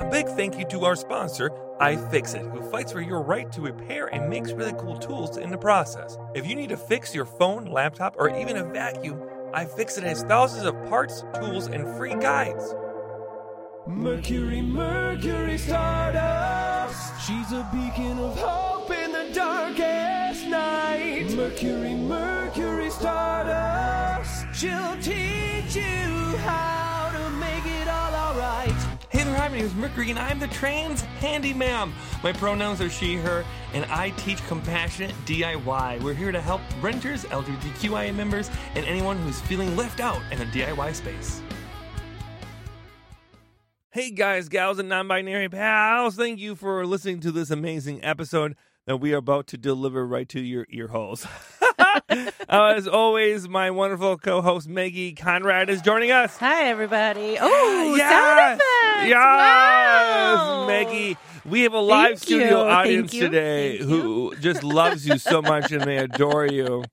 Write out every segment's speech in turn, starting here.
A big thank you to our sponsor, iFixit, who fights for your right to repair and makes really cool tools in the process. If you need to fix your phone, laptop, or even a vacuum, iFixit has thousands of parts, tools, and free guides. Mercury, Mercury Stardust. She's a beacon of hope in the darkest night. Mercury, Mercury Stardust. She'll teach you how hi, my name is Mercury, and I'm the trans Handy handyman. My pronouns are she, her, and I teach compassionate DIY. We're here to help renters, LGBTQIA members, and anyone who's feeling left out in the DIY space. Hey guys, gals, and non binary pals, thank you for listening to this amazing episode that we are about to deliver right to your ear holes. uh, as always, my wonderful co host Maggie Conrad is joining us. Hi, everybody. Oh, Yes! Yes, Wow. Maggie. We have a live Thank studio you. audience today who just loves you so much and they adore you.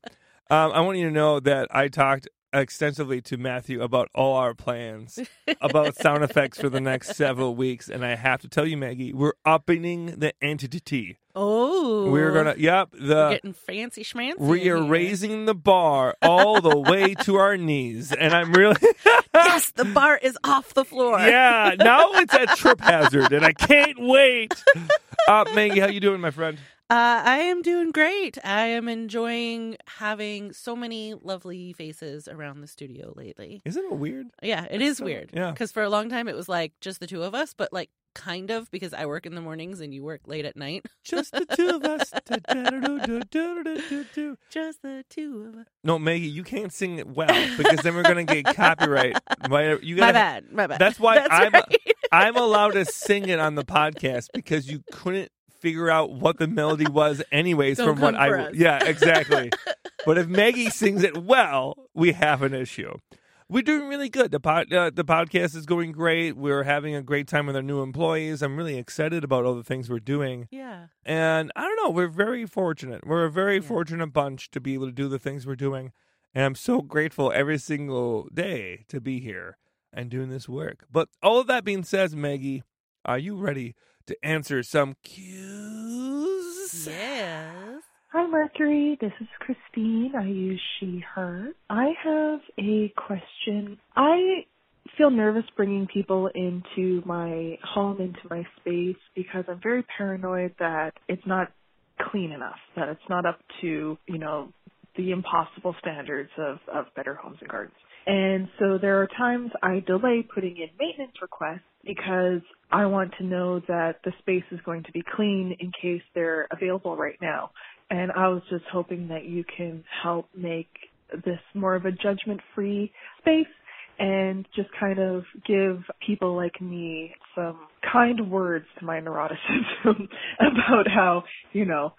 Um, I want you to know that I talked extensively to Matthew about all our plans about sound effects for the next several weeks, and I have to tell you, Maggie, we're upping the entity. Oh, We're gonna, yep, We're the getting fancy schmancy. we are raising the bar all the way to our knees, and I'm really. Yes, the bar is off the floor. Yeah, now it's at Trip Hazard, and I can't wait. Uh, Maggie, how you doing, my friend? Uh, I am doing great. I am enjoying having so many lovely faces around the studio lately. Isn't it weird? Yeah, it is weird. yeah. Because for a long time it was like just the two of us, but like kind of because I work in the mornings and you work late at night. Just the two of us. Just the two of us. No, Maggie, you can't sing it well because then we're gonna get copyright. Why- You My gotta, bad. My bad. That's why I'm- right. I'm allowed to sing it on the podcast because you couldn't figure out what the melody was, anyways. Don't from what I, us. yeah, exactly. but if Maggie sings it well, we have an issue. We're doing really good. The pod, uh, the podcast is going great. We're having a great time with our new employees. I'm really excited about all the things we're doing. yeah. And I don't know, we're very fortunate. We're a very Yeah. fortunate bunch to be able to do the things we're doing. And I'm so grateful every single day to be here and doing this work. But all of that being said, Maggie, are you ready to answer some cues? Yes. Hi, Mercury. This is Christine. I use she, her. I have a question. I feel nervous bringing people into my home, into my space, because I'm very paranoid that it's not clean enough, that it's not up to, you know, the impossible standards of, of better homes and gardens. And so there are times I delay putting in maintenance requests because I want to know that the space is going to be clean in case they're available right now. And I was just hoping that you can help make this more of a judgment free space and just kind of give people like me some kind words to my neuroticism about how, you know,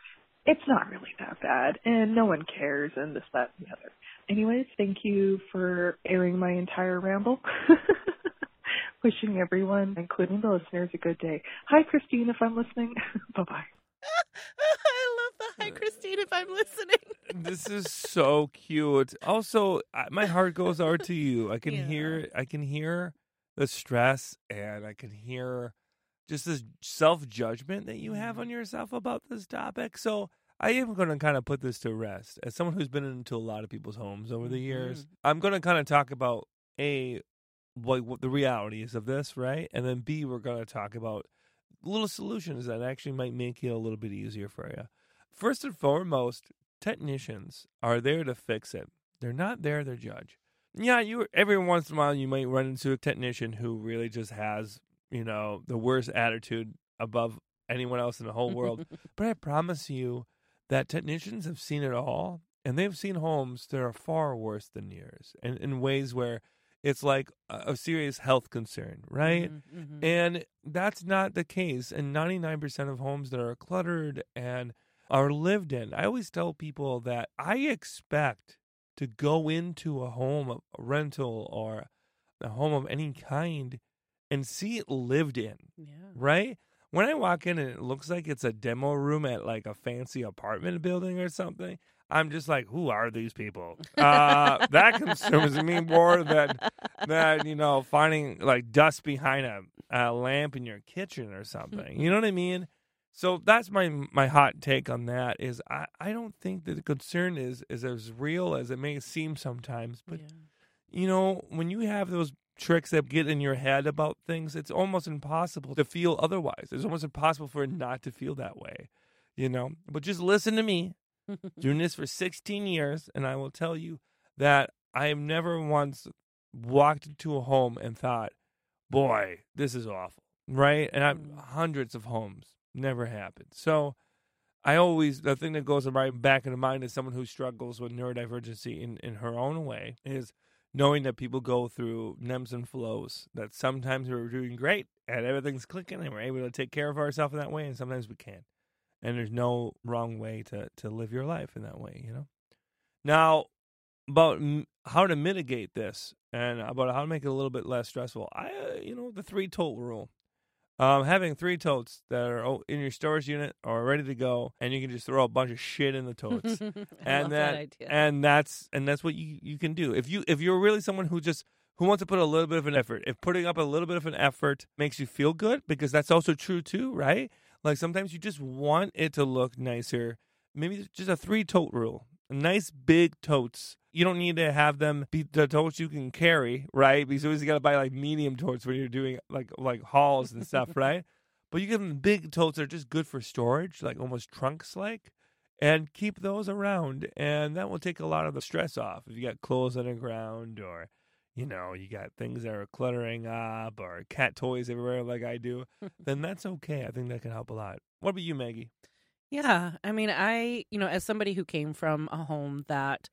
it's not really that bad and no one cares and this, that, and the other. Anyways, thank you for airing my entire ramble. Wishing everyone, including the listeners, a good day. Hi, Christine, if I'm listening. bye bye. I love the hi, uh, Christine, if I'm listening. This is so cute. Also, my heart goes out to you. I can Yeah. hear I can hear the stress and I can hear just this self-judgment that you have mm-hmm. on yourself about this topic. So, I am going to kind of put this to rest. As someone who's been into a lot of people's homes over the years, mm-hmm. I'm going to kind of talk about a like what the reality is of this, right? And then B, we're going to talk about little solutions that actually might make it a little bit easier for you. First and foremost, technicians are there to fix it. They're not there to judge. Yeah, you every once in a while you might run into a technician who really just has, you know, the worst attitude above anyone else in the whole world. but I promise you that technicians have seen it all and they've seen homes that are far worse than yours and in ways where it's like a, a serious health concern, right? Mhm, mhm. And that's not the case. And 99% of homes that are cluttered and are lived in, I always tell people that I expect to go into a home, a rental, or a home of any kind and see it lived in, yeah. right? When I walk in and it looks like it's a demo room at like a fancy apartment building or something, I'm just like, who are these people? Uh, that consumes me more than than you know finding like dust behind a, a lamp in your kitchen or something. You know what I mean? So that's my my hot take on that. Is I, I don't think that the concern is is as real as it may seem sometimes. But Yeah. you know, when you have those tricks that get in your head about things, it's almost impossible to feel otherwise. It's almost impossible for it not to feel that way. You know, but just listen to me doing this for 16 years, and I will tell you that I have never once walked into a home and thought, boy, this is awful, right? And I've Mm. hundreds of homes, never happened. So I always, the thing that goes right back into mind as someone who struggles with neurodivergency in, in her own way is knowing that people go through nems and flows, that sometimes we're doing great and everything's clicking and we're able to take care of ourselves in that way, and sometimes we can't. And there's no wrong way to to live your life in that way you know? Now about m- how to mitigate this and about how to make it a little bit less stressful i uh, you know the three tote rule um, having three totes that are in your storage unit or ready to go, and you can just throw a bunch of shit in the totes, and that, that idea. and that's and that's what you you can do if you if you're really someone who just who wants to put a little bit of an effort. If putting up a little bit of an effort makes you feel good, because that's also true too, right? Like sometimes you just want it to look nicer. Maybe just a three tote rule. Nice big totes. You don't need to have them be the totes you can carry, right? Because you always got to buy like medium totes when you're doing like like hauls and stuff, right? But you give them big totes that are just good for storage, like almost trunks like, and keep those around, and that will take a lot of the stress off. If you got clothes on the ground or you know, you got things that are cluttering up or cat toys everywhere like I do, then that's okay. I think that can help a lot. What about you, Maggie? Yeah, I mean, I you know, as somebody who came from a home that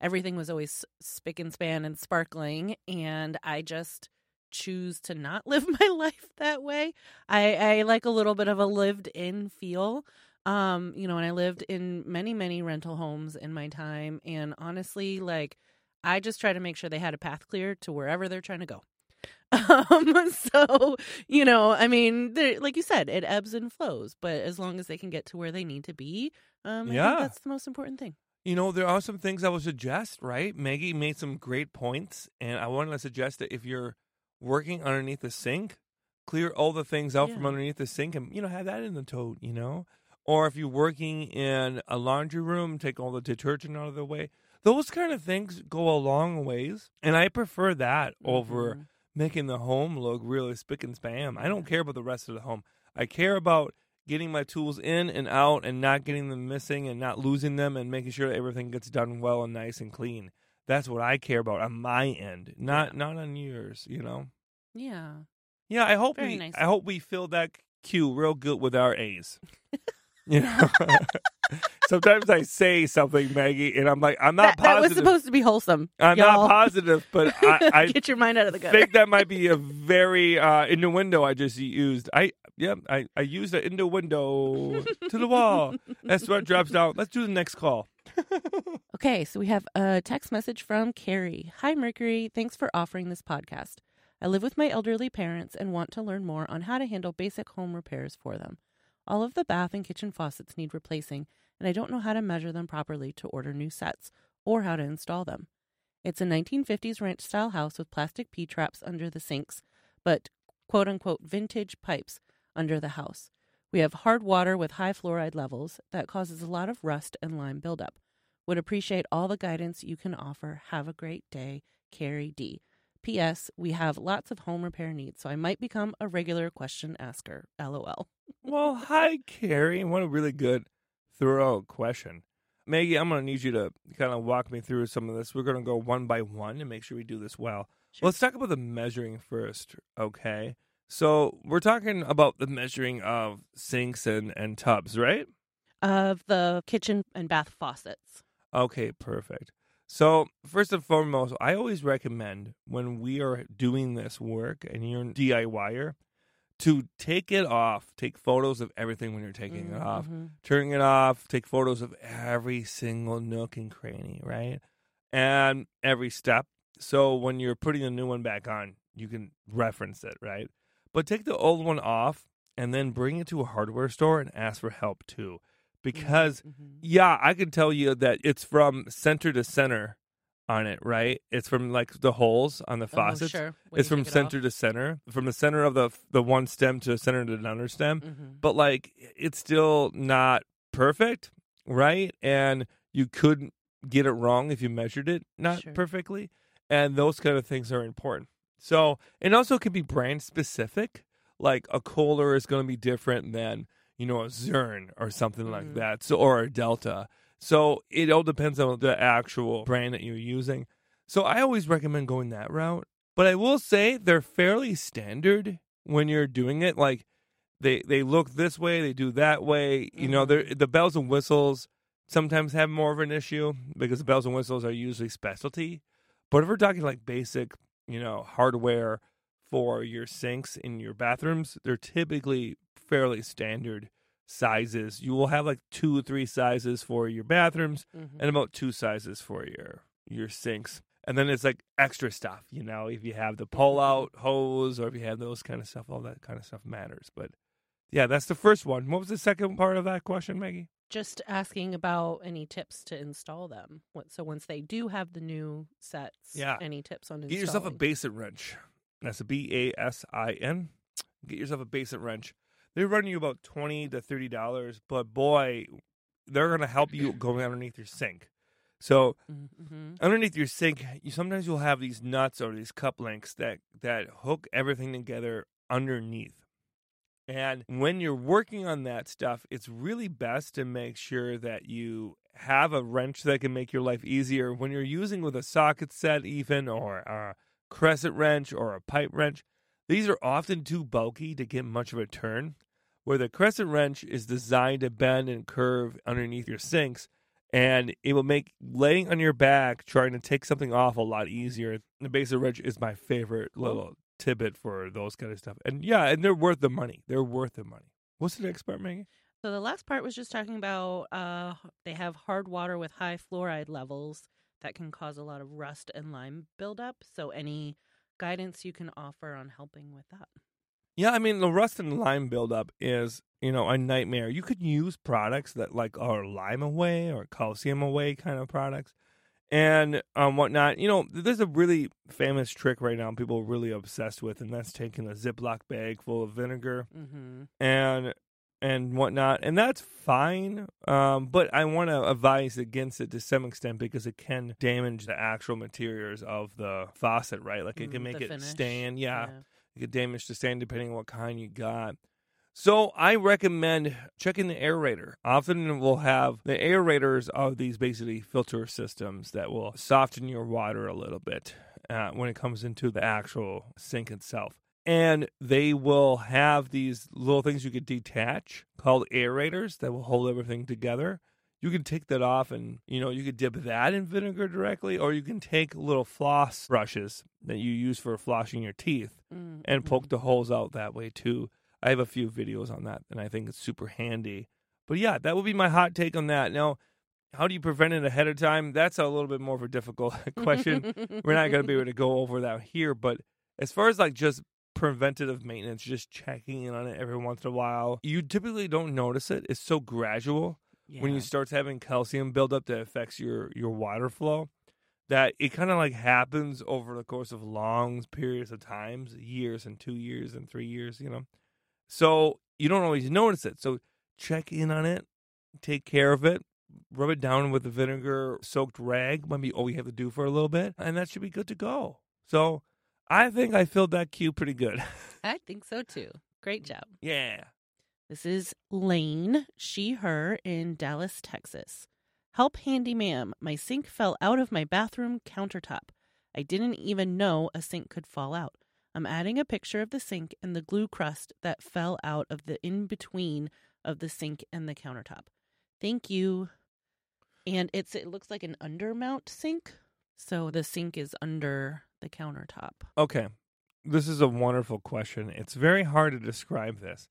everything was always spick and span and sparkling, and I just choose to not live my life that way. I I like a little bit of a lived in feel. Um, you know, and I lived in many many rental homes in my time, and honestly, like I just try to make sure they had a path clear to wherever they're trying to go. Um, so you know, I mean, like you said, it ebbs and flows, but as long as they can get to where they need to be, um, I Yeah. think that's the most important thing. You know, there are some things I would suggest, right? Maggie made some great points, and I wanted to suggest that if you're working underneath the sink, clear all the things out from underneath the sink and, you know, have that in the tote, you know? Or if you're working in a laundry room, take all the detergent out of the way. Those kind of things go a long ways, and I prefer that over Mhm. making the home look really spick and spam. I don't care about the rest of the home. I care about getting my tools in and out and not getting them missing and not losing them and making sure that everything gets done well and nice and clean. That's what I care about on my end, not not on yours, you know. Yeah. Yeah, I hope Very we nice. I hope we fill that queue real good with our A's. you know. Sometimes I say something, Maggie, and I'm like, I'm not That, that was supposed to be wholesome. I'm y'all. not positive, but I, I Get your mind out of the gutter. think that might be a very uh innuendo I just used. I yeah, I, I used an innuendo to the wall. That's what drops down. Let's do the next call. Okay, so we have a text message from Carrie. Hi, Mercury. Thanks for offering this podcast. I live with my elderly parents and want to learn more on how to handle basic home repairs for them. All of the bath and kitchen faucets need replacing, and I don't know how to measure them properly to order new sets or how to install them. It's a 1950s ranch style house with plastic P traps under the sinks, but quote unquote vintage pipes under the house. We have hard water with high fluoride levels that causes a lot of rust and lime buildup. Would appreciate all the guidance you can offer. Have a great day, Carrie D. P.S. We have lots of home repair needs, so I might become a regular question asker. LOL. Well, hi, Carrie. What a really good, thorough question. Maggie, I'm going to need you to kind of walk me through some of this. We're going to go one by one and make sure we do this well. Sure. Let's talk about the measuring first, okay? So we're talking about the measuring of sinks and, and tubs, right? Of the kitchen and bath faucets. Okay, perfect. So, first and foremost, I always recommend when we are doing this work and you're a DIYer to take it off, take photos of everything when you're taking it mm, off, mm-hmm. turning it off, take photos of every single nook and cranny, right? And every step. So, when you're putting the new one back on, you can reference it, right? But take the old one off and then bring it to a hardware store and ask for help too because Mhm. yeah, I can tell you that it's from center to center on it, right? It's from like the holes on the Oh, faucets. sure. It's from it center to center, from the center of the the one stem to the center to another stem. Mhm. But like, it's still not perfect, right? And you couldn't get it wrong if you measured it not Sure. perfectly, and those kind of things are important. So, and also it can be brand specific. Like a Kohler is going to be different than you know a Zern or something like Mhm. that. So or a Delta. So it all depends on the actual brand that you're using. So I always recommend going that route. But I will say they're fairly standard when you're doing it. Like they they look this way, they do that way. You know, the bells and whistles sometimes have more of an issue because the bells and whistles are usually specialty. But if we're talking like basic, you know, hardware for your sinks in your bathrooms, they're typically fairly standard sizes. You will have like two or three sizes for your bathrooms Mhm. and about two sizes for your your sinks. And then it's like extra stuff, you know, if you have the pull out hose or if you have those kind of stuff, all that kind of stuff matters. But yeah, that's the first one. What was the second part of that question, Maggie? Just asking about any tips to install them. What, so once they do have the new sets, Yeah. any tips on installing? Get yourself a basin wrench. That's a B A S I N. Get yourself a basin wrench. They run you about twenty to thirty dollars, but boy, they're gonna help you going underneath your sink. So Mm-hmm. underneath your sink, you sometimes you'll have these nuts or these cup links that that hook everything together underneath. And when you're working on that stuff, it's really best to make sure that you have a wrench that can make your life easier. When you're using with a socket set, even or a crescent wrench or a pipe wrench, these are often too bulky to get much of a turn. Where the crescent wrench is designed to bend and curve underneath your sinks, and it will make laying on your back trying to take something off a lot easier. The basin wrench is my favorite little tidbit for those kind of stuff. And yeah, and they're worth the money. They're worth the money. What's the next part, Maggie? So the last part was just talking about uh, they have hard water with high fluoride levels that can cause a lot of rust and lime buildup. So any guidance you can offer on helping with that? Yeah, I mean the rust and lime buildup is you know a nightmare. You could use products that like are lime away or calcium away kind of products, and um whatnot. You know, there's a really famous trick right now people are really obsessed with, and that's taking a Ziploc bag full of vinegar Mm-hmm. and and whatnot, and that's fine. Um, but I want to advise against it to some extent because it can damage the actual materials of the faucet, right? Like it can make it stain. Yeah, it could damage the stain depending on what kind you got. So I recommend checking the aerator. Often we'll have the aerators of these basically filter systems that will soften your water a little bit uh, when it comes into the actual sink itself. And they will have these little things you could detach called aerators that will hold everything together. You can take that off and, you know, you could dip that in vinegar directly, or you can take little floss brushes that you use for flossing your teeth Mm-hmm. and poke the holes out that way too. I have a few videos on that, and I think it's super handy. But yeah, that would be my hot take on that. Now, how do you prevent it ahead of time? That's a little bit more of a difficult question. We're not going to be able to go over that here, but as far as like just preventative maintenance, just checking in on it every once in a while, you typically don't notice it. It's so gradual when you start having calcium buildup that affects your your water flow that it kind of like happens over the course of long periods of times years and two years and three years you know? So you don't always notice it. So check in on it take care of it rub it down with a vinegar soaked rag might be all you have to do for a little bit and that should be good to go. So i think i filled that cue pretty good I think so too. Great job. yeah This is Lane, she, her, in Dallas, Texas. Help handy ma'am. My sink fell out of my bathroom countertop. I didn't even know a sink could fall out. I'm adding a picture of the sink and the glue crust that fell out of the in between of the sink and the countertop. Thank you. And it's it looks like an undermount sink. So the sink is under the countertop. Okay. This is a wonderful question. It's very hard to describe this,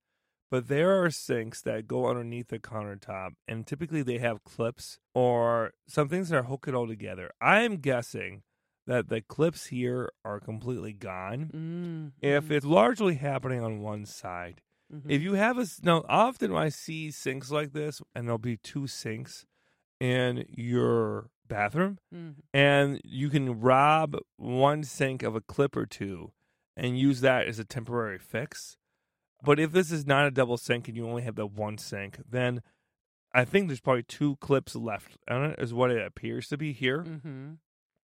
but there are sinks that go underneath the countertop, and typically they have clips or some things that are hook it all together. I'm guessing that the clips here are completely gone. Mm, If mhm, it's largely happening on one side, Mhm. If you have a now, often I see sinks like this, and there'll be two sinks in your bathroom, Mhm. and you can rob one sink of a clip or two and use that as a temporary fix. But if this is not a double sink and you only have the one sink, then I think there's probably two clips left on it, is what it appears to be here. Mhm.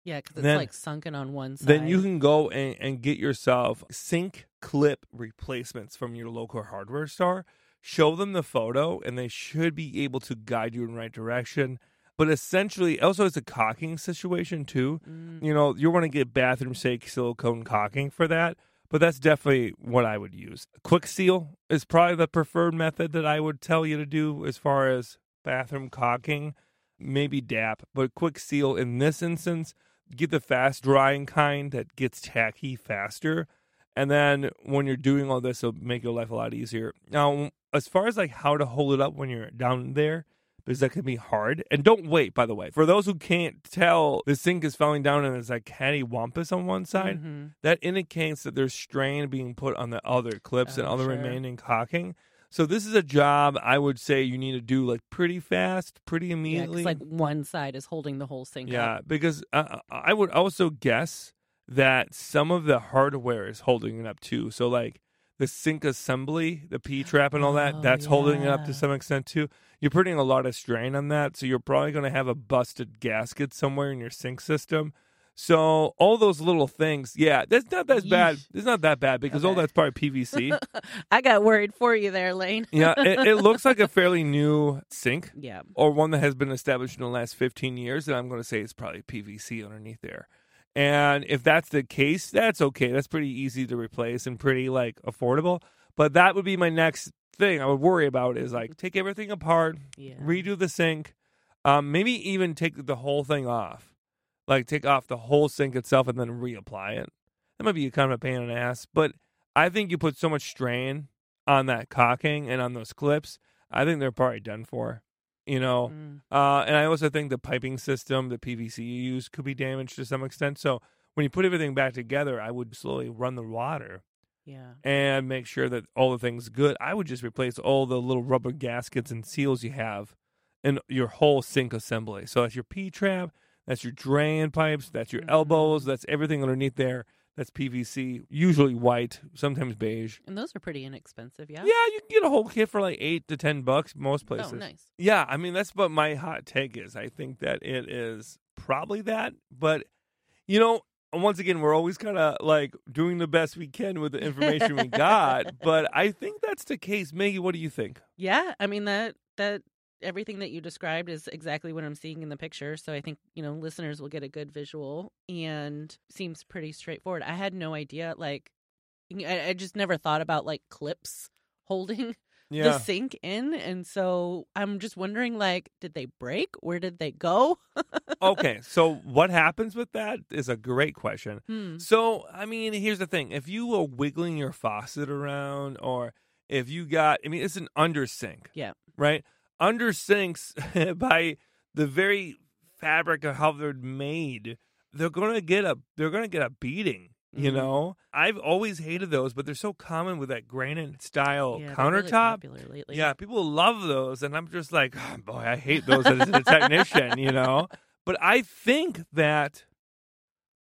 Yeah, because it's Then- like sunken on one side. Then you can go and, and get yourself sink clip replacements from your local hardware store. Show them the photo, and they should be able to guide you in the right direction. But essentially, also it's a caulking situation too. Mm, You know, you want to get bathroom safe silicone caulking for that, but that's definitely what I would use. Kwik Seal is probably the preferred method that I would tell you to do as far as bathroom caulking. Maybe DAP, but Kwik Seal in this instance, get the fast drying kind that gets tacky faster. And then when you're doing all this, it'll make your life a lot easier. Now, as far as like how to hold it up when you're down there, because that can be hard. And don't wait, by the way. For those who can't tell, the sink is falling down and there's like cattywampus on one side. mhm. That indicates that there's strain being put on the other clips and Oh, other sure. remaining caulking. So this is a job I would say you need to do like pretty fast, pretty Yeah, immediately. because like one side is holding the whole sink. Yeah, up. because uh, I would also guess that some of the hardware is holding it up too. So like the sink assembly, the P trap and all that, Oh, that's holding it up to some extent too. You're putting a lot of strain on that, so you're probably going to have a busted gasket somewhere in your sink system. So all those little things, yeah, that's not that bad. It's not that bad because all that's probably PVC. I got worried for you there, Lane. yeah, it, it looks like a fairly new sink Yeah. or one that has been established in the last 15 years, and I'm going to say it's probably PVC underneath there. And if that's the case, that's okay. That's pretty easy to replace and pretty like affordable. But that would be my next thing I would worry about is like take everything apart, Yeah. redo the sink, um, maybe even take the whole thing off, like take off the whole sink itself and then reapply it. That might be kind of a pain in the ass, but I think you put so much strain on that caulking and on those clips. I think they're probably done for. You know, Mm. uh, and I also think the piping system, the PVC you use, could be damaged to some extent. So when you put everything back together, I would slowly run the water Yeah. and make sure that all the things good. I would just replace all the little rubber gaskets and seals you have in your whole sink assembly. So that's your P trap, that's your drain pipes, that's your Mhm. elbows, that's everything underneath there. That's PVC, usually white, sometimes beige. And those are pretty inexpensive. Yeah. Yeah, you can get a whole kit for like eight to ten bucks most oh, places. Oh, nice. Yeah, I mean that's what my hot take is. I think that it is probably that, but you know, once again, we're always kind of like doing the best we can with the information we got. But I think that's the case. Maggie, what do you think? Yeah. I mean that that everything that you described is exactly what I'm seeing in the picture. So I think you know listeners will get a good visual and seems pretty straightforward. I had no idea. Like, I, I just never thought about like clips holding the sink in, and so I'm just wondering, like, did they break? Where did they go? okay. So what happens with that is a great question. Hmm. So, I mean, here's the thing. If you were wiggling your faucet around or if you got, I mean, it's an under sink. Yeah. Right? Under sinks, by the very fabric of how they're made, they're going to get a, they're to get a beating. You Mhm. know, I've always hated those, but they're so common with that granite style Yeah, really countertop. lately. Yeah, people love those, and I'm just like, "Oh, boy, I hate those as a technician, you know. But I think that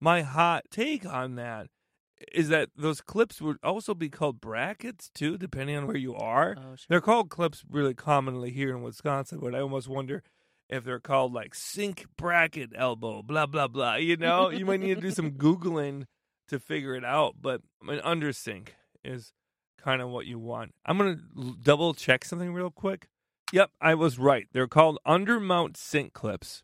my hot take on that is that those clips would also be called brackets too, depending on where you are. Oh, sure. They're called clips really commonly here in Wisconsin, but I almost wonder if they're called like sink bracket elbow, blah blah blah. You know, you might need to do some googling to figure it out. But an under sink is kind of what you want. I'm gonna double check something real quick. Yep, I was right. They're called undermount sink clips.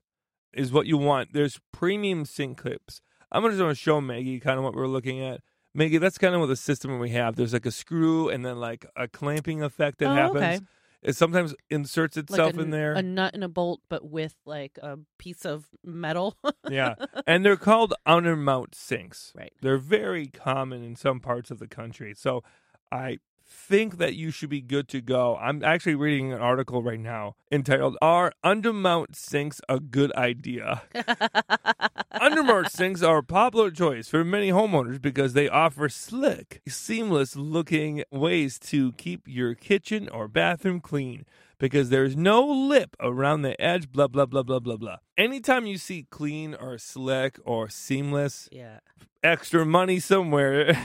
Is what you want. There's premium sink clips. I'm just going to show Maggie kind of what we're looking at. Maggie, that's kind of what the system we have. There's like a screw and then like a clamping effect that Oh, happens. okay. It sometimes inserts Like itself a, in there. a nut and a bolt, but with like a piece of metal. yeah. And they're called undermount sinks. Right. They're very common in some parts of the country. So I think that you should be good to go. I'm actually reading an article right now entitled Are Undermount Sinks a Good Idea? Undermount sinks are a popular choice for many homeowners because they offer slick, seamless looking ways to keep your kitchen or bathroom clean because there's no lip around the edge, blah, blah, blah, blah, blah, blah. Anytime you see clean or slick or seamless, Yeah. extra money somewhere.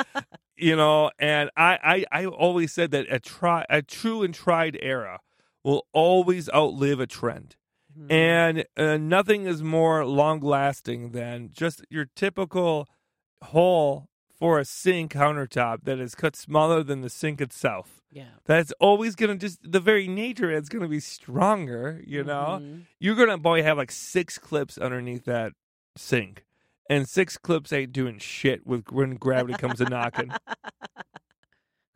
you know, and I, I, I always said that a try a true and tried era will always outlive a trend. Mhm. And uh, nothing is more long lasting than just your typical hole for a sink countertop that is cut smaller than the sink itself. yeah. That's always going to just, the very nature it's going to be stronger, you know? Mhm. You're going to probably have like six clips underneath that sink. And six clips ain't doing shit with when gravity comes a knocking.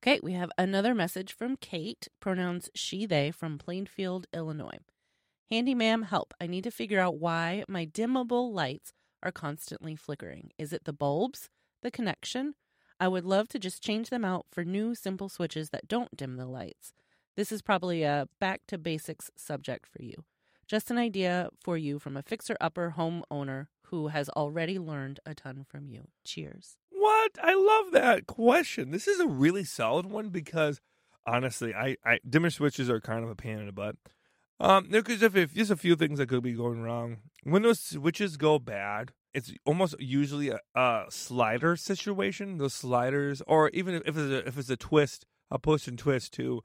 Okay, we have another message from Kate, pronouns she, they, from Plainfield, Illinois. Handy ma'am, help. I need to figure out why my dimmable lights are constantly flickering. Is it the bulbs? The connection? I would love to just change them out for new simple switches that don't dim the lights. This is probably a back to basics subject for you. Just an idea for you from a fixer upper homeowner who has already learned a ton from you. Cheers. What? I love that question. This is a really solid one because honestly, I, I dimmer switches are kind of a pain in the butt. Um, because if, if there's a few things that could be going wrong. When those switches go bad, it's almost usually a, a slider situation. Those sliders, or even if it's a, if it's a twist, a push and twist too.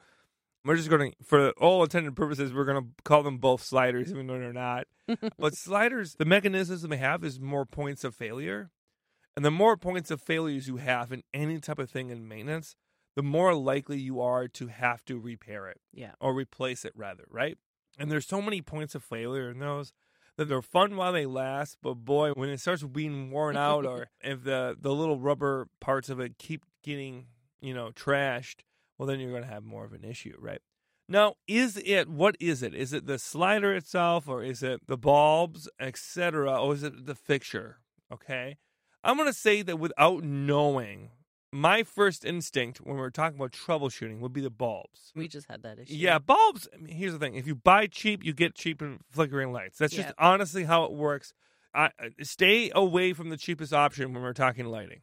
We're just going to, for all intended purposes, we're going to call them both sliders, even though they're not. but sliders, the mechanisms they have is more points of failure. And the more points of failures you have in any type of thing in maintenance, the more likely you are to have to repair it Yeah. or replace it, rather, right? And there's so many points of failure in those that they're fun while they last, but boy, when it starts being worn out or if the, the little rubber parts of it keep getting, you know, trashed, well, then you're going to have more of an issue, right? Now, is it what is it? Is it the slider itself, or is it the bulbs, etc., or is it the fixture? Okay, I'm going to say that without knowing, my first instinct when we're talking about troubleshooting would be the bulbs. We just had that issue. Yeah, bulbs. I mean, here's the thing: if you buy cheap, you get cheap and flickering lights. That's just Yep. honestly how it works. I, I- stay away from the cheapest option when we're talking lighting,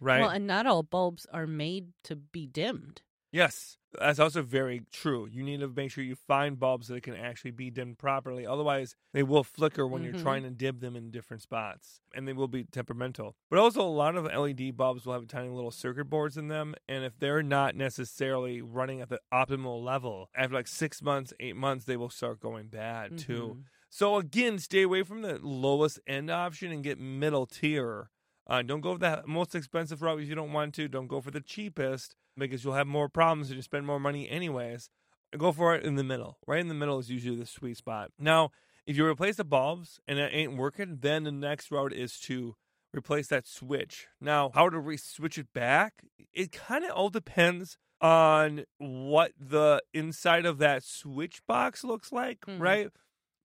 right? Well, and not all bulbs are made to be dimmed. Yes, that's also very true. You need to make sure you find bulbs that can actually be dimmed properly. Otherwise, they will flicker when you're Mhm. trying to dim them in different spots, and they will be temperamental. But also, a lot of LED bulbs will have tiny little circuit boards in them, and if they're not necessarily running at the optimal level, after like six months, eight months, they will start going bad too. Mhm. So again, stay away from the lowest end option and get middle tier. Uh, don't go for the most expensive route if you don't want to. Don't go for the cheapest because you'll have more problems and you spend more money anyways. Go for it in the middle. Right in the middle is usually the sweet spot. Now, if you replace the bulbs and it ain't working, then the next route is to replace that switch. Now, how to re- switch it back? It kind of all depends on what the inside of that switch box looks like, Mhm. right?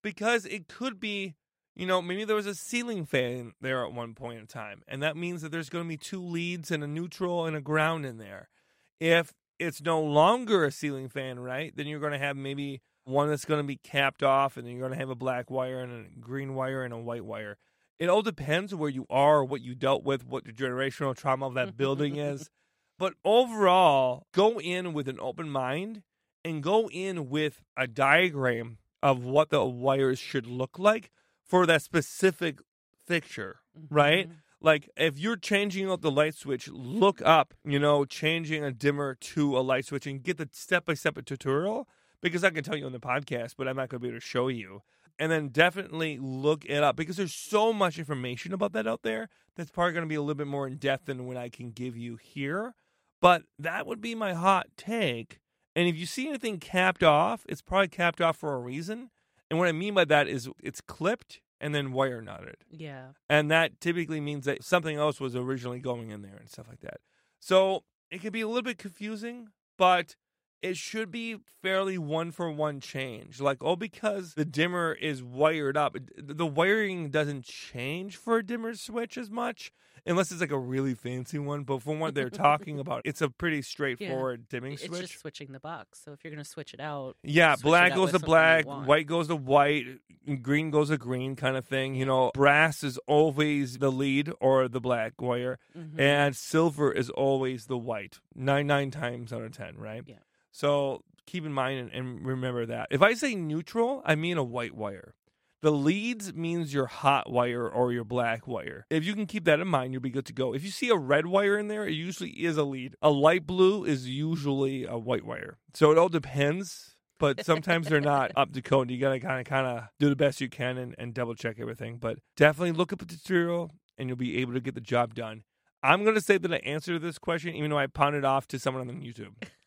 Because it could be, you know, maybe there was a ceiling fan there at one point in time, and that means that there's going to be two leads and a neutral and a ground in there. If it's no longer a ceiling fan, right, then you're going to have maybe one that's going to be capped off, and then you're going to have a black wire and a green wire and a white wire. It all depends where you are, what you dealt with, what the generational trauma of that building is. But overall, go in with an open mind and go in with a diagram of what the wires should look like for that specific fixture, right? Mm-hmm. Like if you're changing out the light switch, look up, you know, changing a dimmer to a light switch and get the step by step tutorial because I can tell you on the podcast, but I'm not going to be able to show you. And then definitely look it up because there's so much information about that out there that's probably going to be a little bit more in depth than what I can give you here. But that would be my hot take. And if you see anything capped off, it's probably capped off for a reason. And what I mean by that is it's clipped and then wire knotted. Yeah. And that typically means that something else was originally going in there and stuff like that. So it can be a little bit confusing, but it should be fairly one for one change. Like, oh, because the dimmer is wired up, the wiring doesn't change for a dimmer switch as much. unless it's like a really fancy one. But from what they're talking about, it's a pretty straightforward dimming It's switch. just switching the box. So if you're going to switch it out, Yeah, black out goes to black, white goes to white, green goes to green kind of thing. You know, brass is always the lead or the black wire, Mhm. and silver is always the white. Nine nine times out of ten, right? Yeah. So keep in mind and, and remember that. If I say neutral, I mean a white wire. The leads means your hot wire or your black wire. If you can keep that in mind, you'll be good to go. If you see a red wire in there, it usually is a lead. A light blue is usually a white wire. So it all depends, but sometimes they're not up to code. You gotta kind of kind of do the best you can and, and double check everything. But definitely look up the tutorial, and you'll be able to get the job done. I'm gonna say that I answered this question, even though I pounded off to someone on YouTube.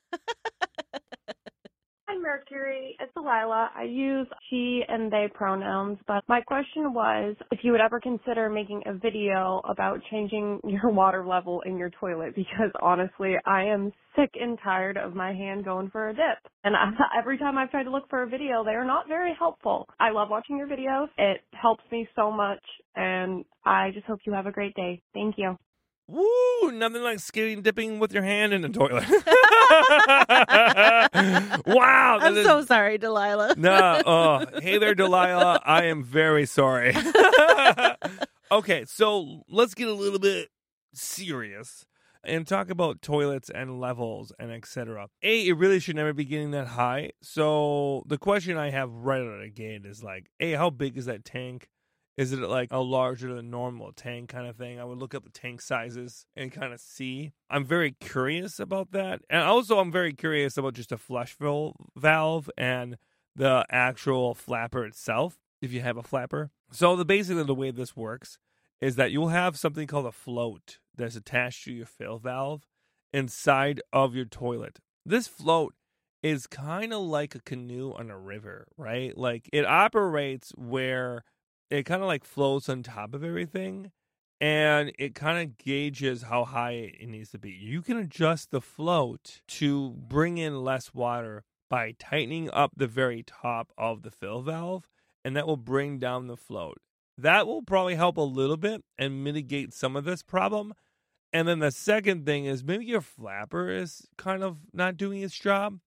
Mercury. It's Delilah. I use she and they pronouns, but my question was if you would ever consider making a video about changing your water level in your toilet because honestly, I am sick and tired of my hand going for a dip. And I, every time I've tried to look for a video, they are not very helpful. I love watching your videos. It helps me so much, and I just hope you have a great day. Thank you. Woo! Nothing like skinny dipping with your hand in the toilet. wow! I'm is- so sorry, Delilah. no. Oh, hey there, Delilah. I am very sorry. okay, so let's get a little bit serious and talk about toilets and levels and etc. A, it really should never be getting that high. So the question I have right out of the gate is like, A, how big is that tank? Is it like a larger than normal tank kind of thing? I would look up the tank sizes and kind of see. I'm very curious about that. And also, I'm very curious about just a flush val- valve and the actual flapper itself, if you have a flapper. So, the basically the way this works is that you'll have something called a float that's attached to your fill valve inside of your toilet. This float is kind of like a canoe on a river, right? Like it operates where it kind of like floats on top of everything and it kind of gauges how high it needs to be. You can adjust the float to bring in less water by tightening up the very top of the fill valve, and that will bring down the float. That will probably help a little bit and mitigate some of this problem. And then the second thing is maybe your flapper is kind of not doing its job.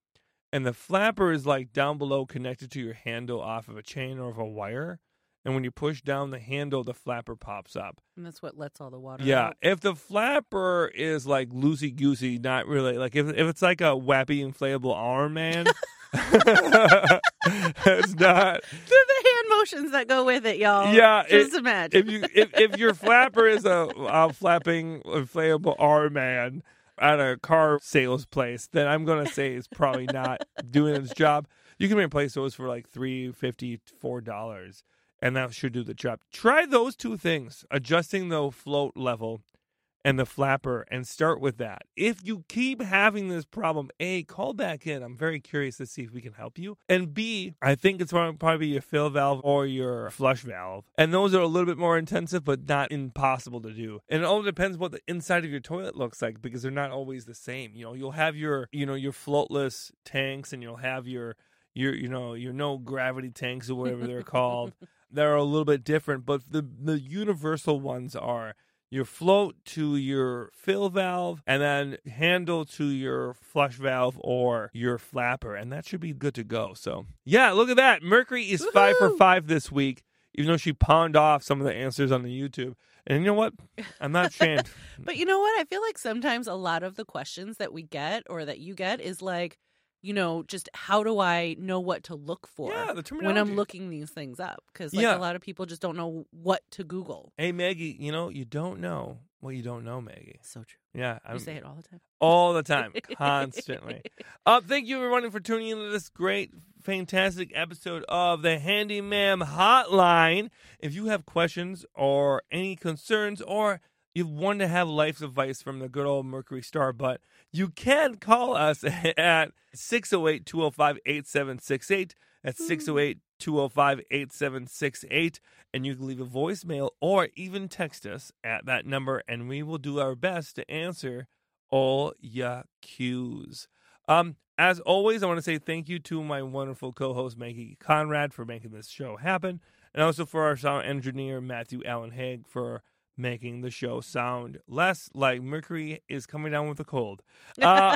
And the flapper is like down below connected to your handle off of a chain or of a wire. And when you push down the handle, the flapper pops up. And that's what lets all the water Yeah, out. if the flapper is like loosey goosey, not really like if if it's like a wappy inflatable arm man, it's not. The, hand motions that go with it, y'all. Yeah, Just it- imagine. If you if, if your flapper is a, a flapping inflatable arm man at a car sales place, then I'm gonna say it's probably not doing its job. You can replace those for like three fifty four dollars, and that should do the job. Try those two things: adjusting the float level and the flapper and start with that. If you keep having this problem, A, call back in. I'm very curious to see if we can help you. And B, I think it's probably your fill valve or your flush valve. And those are a little bit more intensive, but not impossible to do. And it all depends what the inside of your toilet looks like because they're not always the same. You know, you'll have your, you know, your floatless tanks and you'll have your your you know your no gravity tanks or whatever they're called they're a little bit different but the the universal ones are your float to your fill valve and then handle to your flush valve or your flapper and that should be good to go. So yeah look at that. Mercury is five for five this week even though she pawned off some of the answers on the youtube. And you know what? I'm not ashamed. But you know what? I feel like sometimes a lot of the questions that we get or that you get is like, you know, just how do I know what to look for yeah when I'm looking these things up? Because like Yeah. a lot of people just don't know what to Google. hey maggie you know you don't know what you don't know maggie So true. yeah I'm, say it all the time. all the time, constantly. Uh, thank you everyone for tuning into this great, fantastic episode of the Handy Ma'am Hotline. If you have questions or any concerns, or you want to have life's advice from the good old Mercury Star but you can call us at 608 205 8768. That's 608 205 8768. And you can leave a voicemail or even text us at that number, and we will do our best to answer all your cues. Um, as always, I want to say thank you to my wonderful co-host Maggie Conrad for making this show happen, and also for our sound engineer Matthew Allen Haig for making the show sound less like Mercury is coming down with a cold. Uh,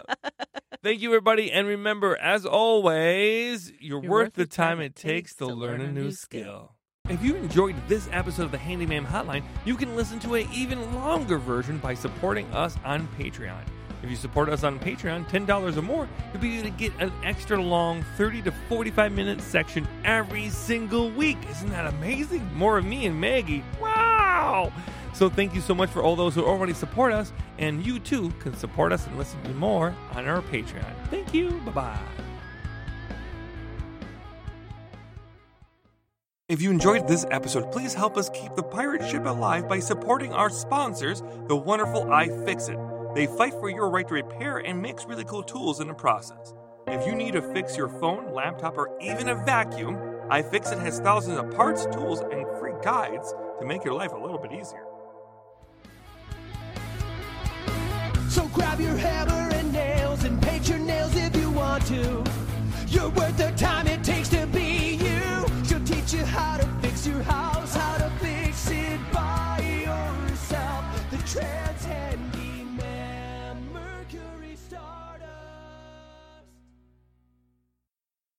thank you, everybody. And remember, as always, you're, worth, the time it takes to learn a new skill. If you enjoyed this episode of the Handy Ma'am Hotline, you can listen to an even longer version by supporting us on Patreon. If you support us on Patreon, $10 or more, you'll be able to get an extra long 30 to 45 minute section every single week. Isn't that amazing? More of me and Maggie. Wow! So thank you so much for all those who already support us, and you too can support us and listen to more on our Patreon. Thank you. Bye bye. If you enjoyed this episode, please help us keep the pirate ship alive by supporting our sponsors, the wonderful iFixit. They fight for your right to repair and makes really cool tools in the process. If you need to fix your phone, laptop, or even a vacuum, iFixit has thousands of parts, tools, and free guides to make your life a little bit easier. So grab your hammer and nails and paint your nails if you want to. You're worth it.